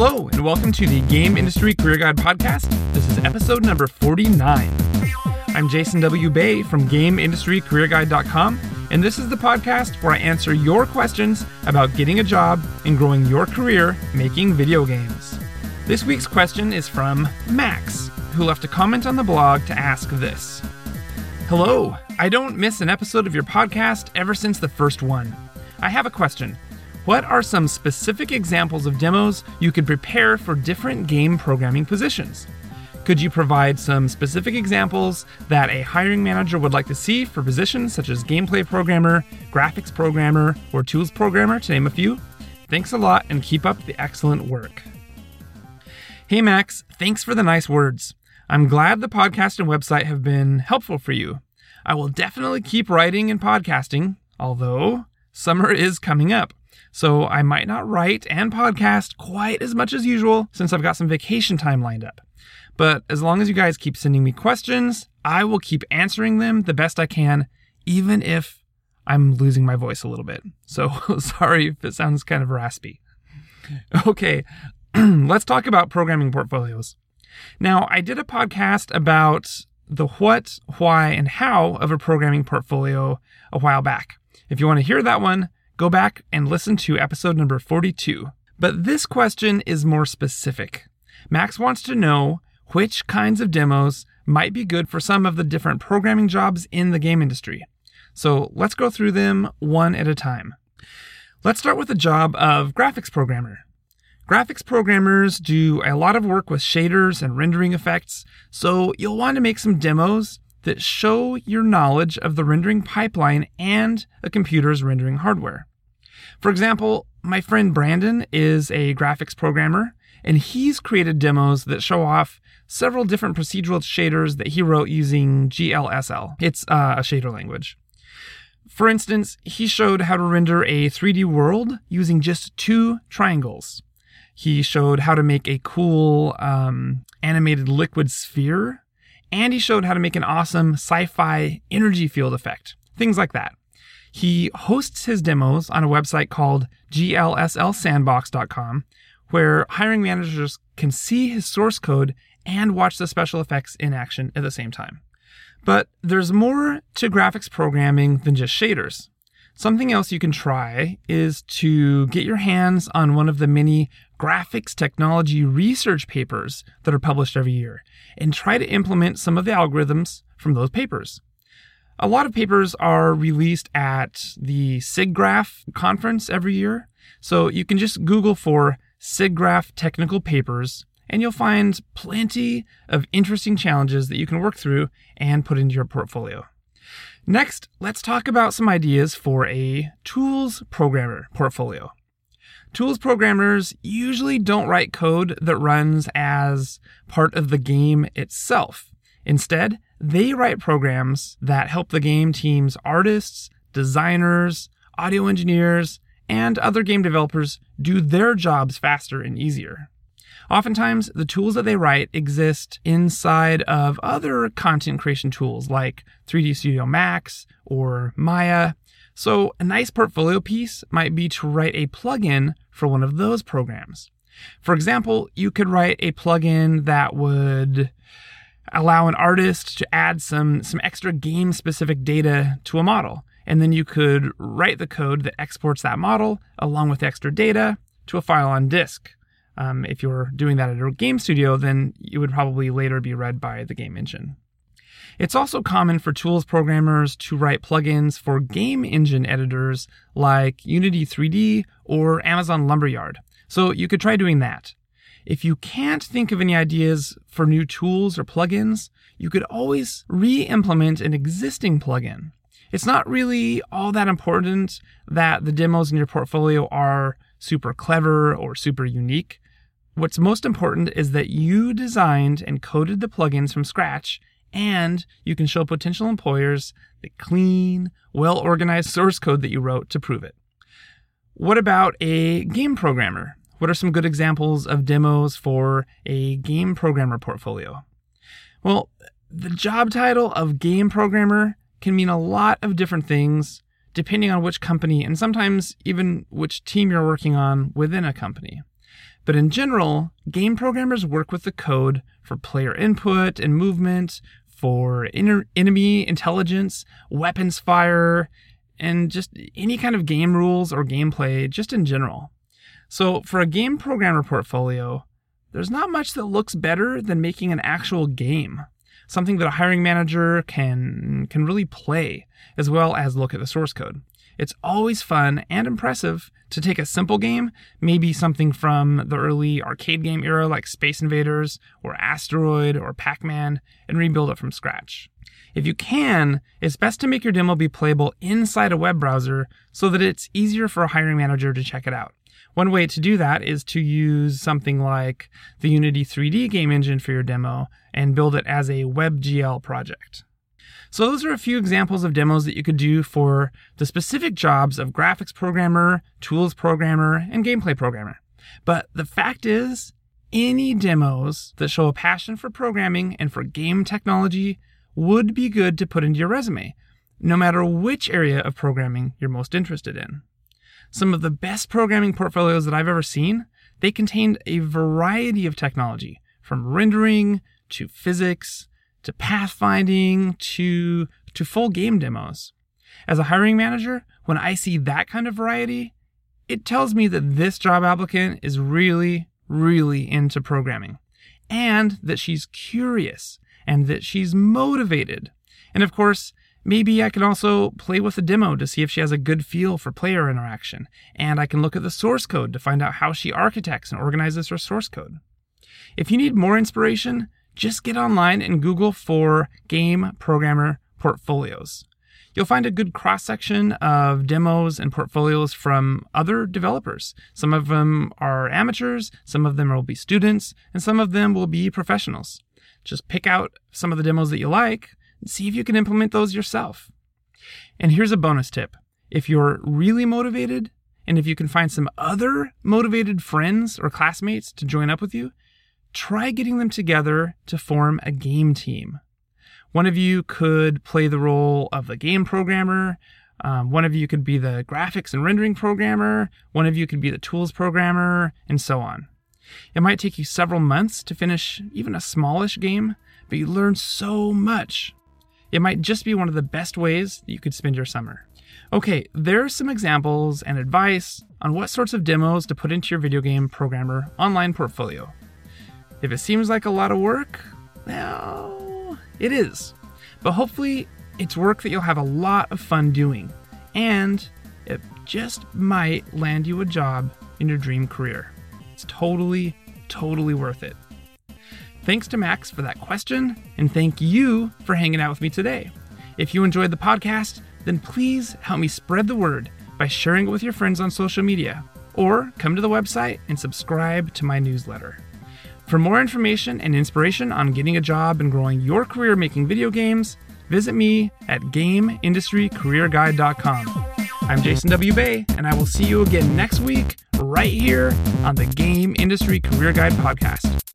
Hello, and welcome to the Game Industry Career Guide podcast. This is episode number 49. I'm Jason W. Bay from GameIndustryCareerGuide.com, and this is the podcast where I answer your questions about getting a job and growing your career making video games. This week's question is from Max, who left a comment on the blog to ask this Hello, I don't miss an episode of your podcast ever since the first one. I have a question. What are some specific examples of demos you could prepare for different game programming positions? Could you provide some specific examples that a hiring manager would like to see for positions such as gameplay programmer, graphics programmer, or tools programmer, to name a few? Thanks a lot and keep up the excellent work. Hey Max, thanks for the nice words. I'm glad the podcast and website have been helpful for you. I will definitely keep writing and podcasting, although summer is coming up. So I might not write and podcast quite as much as usual since I've got some vacation time lined up. But as long as you guys keep sending me questions, I will keep answering them the best I can, even if I'm losing my voice a little bit. So sorry if it sounds kind of raspy. Okay, let's talk about programming portfolios. Now, I did a podcast about the what, why, and how of a programming portfolio a while back. If you want to hear that one, go back and listen to episode number 42. But this question is more specific. Max wants to know which kinds of demos might be good for some of the different programming jobs in the game industry. So let's go through them one at a time. Let's start with the job of graphics programmer. Graphics programmers do a lot of work with shaders and rendering effects, so you'll want to make some demos that show your knowledge of the rendering pipeline and a computer's rendering hardware. For example, my friend Brandon is a graphics programmer, and he's created demos that show off several different procedural shaders that he wrote using GLSL. It's uh, a shader language. For instance, he showed how to render a 3D world using just two triangles. He showed how to make a cool um, animated liquid sphere, and he showed how to make an awesome sci fi energy field effect. Things like that. He hosts his demos on a website called glslsandbox.com, where hiring managers can see his source code and watch the special effects in action at the same time. But there's more to graphics programming than just shaders. Something else you can try is to get your hands on one of the many graphics technology research papers that are published every year and try to implement some of the algorithms from those papers. A lot of papers are released at the SIGGRAPH conference every year. So you can just Google for SIGGRAPH technical papers and you'll find plenty of interesting challenges that you can work through and put into your portfolio. Next, let's talk about some ideas for a tools programmer portfolio. Tools programmers usually don't write code that runs as part of the game itself. Instead, they write programs that help the game team's artists, designers, audio engineers, and other game developers do their jobs faster and easier. Oftentimes, the tools that they write exist inside of other content creation tools like 3D Studio Max or Maya. So, a nice portfolio piece might be to write a plugin for one of those programs. For example, you could write a plugin that would allow an artist to add some some extra game specific data to a model. And then you could write the code that exports that model along with extra data to a file on disk. Um, if you're doing that at a game studio then it would probably later be read by the game engine it's also common for tools programmers to write plugins for game engine editors like unity 3d or amazon lumberyard so you could try doing that if you can't think of any ideas for new tools or plugins, you could always re implement an existing plugin. It's not really all that important that the demos in your portfolio are super clever or super unique. What's most important is that you designed and coded the plugins from scratch and you can show potential employers the clean, well organized source code that you wrote to prove it. What about a game programmer? What are some good examples of demos for a game programmer portfolio? Well, the job title of game programmer can mean a lot of different things depending on which company and sometimes even which team you're working on within a company. But in general, game programmers work with the code for player input and movement, for enemy intelligence, weapons fire, and just any kind of game rules or gameplay, just in general. So, for a game programmer portfolio, there's not much that looks better than making an actual game, something that a hiring manager can can really play as well as look at the source code. It's always fun and impressive to take a simple game, maybe something from the early arcade game era like Space Invaders or Asteroid or Pac-Man and rebuild it from scratch. If you can, it's best to make your demo be playable inside a web browser so that it's easier for a hiring manager to check it out. One way to do that is to use something like the Unity 3D game engine for your demo and build it as a WebGL project. So, those are a few examples of demos that you could do for the specific jobs of graphics programmer, tools programmer, and gameplay programmer. But the fact is, any demos that show a passion for programming and for game technology would be good to put into your resume, no matter which area of programming you're most interested in. Some of the best programming portfolios that I've ever seen, they contained a variety of technology, from rendering to physics to pathfinding to to full game demos. As a hiring manager, when I see that kind of variety, it tells me that this job applicant is really really into programming and that she's curious and that she's motivated. And of course, Maybe I can also play with the demo to see if she has a good feel for player interaction, and I can look at the source code to find out how she architects and organizes her source code. If you need more inspiration, just get online and Google for game programmer portfolios. You'll find a good cross section of demos and portfolios from other developers. Some of them are amateurs, some of them will be students, and some of them will be professionals. Just pick out some of the demos that you like, and see if you can implement those yourself. And here's a bonus tip if you're really motivated, and if you can find some other motivated friends or classmates to join up with you, try getting them together to form a game team. One of you could play the role of the game programmer. Um, one of you could be the graphics and rendering programmer. One of you could be the tools programmer, and so on. It might take you several months to finish even a smallish game, but you learn so much it might just be one of the best ways that you could spend your summer. Okay, there are some examples and advice on what sorts of demos to put into your video game programmer online portfolio. If it seems like a lot of work, well, it is. But hopefully, it's work that you'll have a lot of fun doing, and it just might land you a job in your dream career. It's totally, totally worth it. Thanks to Max for that question, and thank you for hanging out with me today. If you enjoyed the podcast, then please help me spread the word by sharing it with your friends on social media, or come to the website and subscribe to my newsletter. For more information and inspiration on getting a job and growing your career making video games, visit me at GameIndustryCareerGuide.com. I'm Jason W. Bay, and I will see you again next week right here on the Game Industry Career Guide podcast.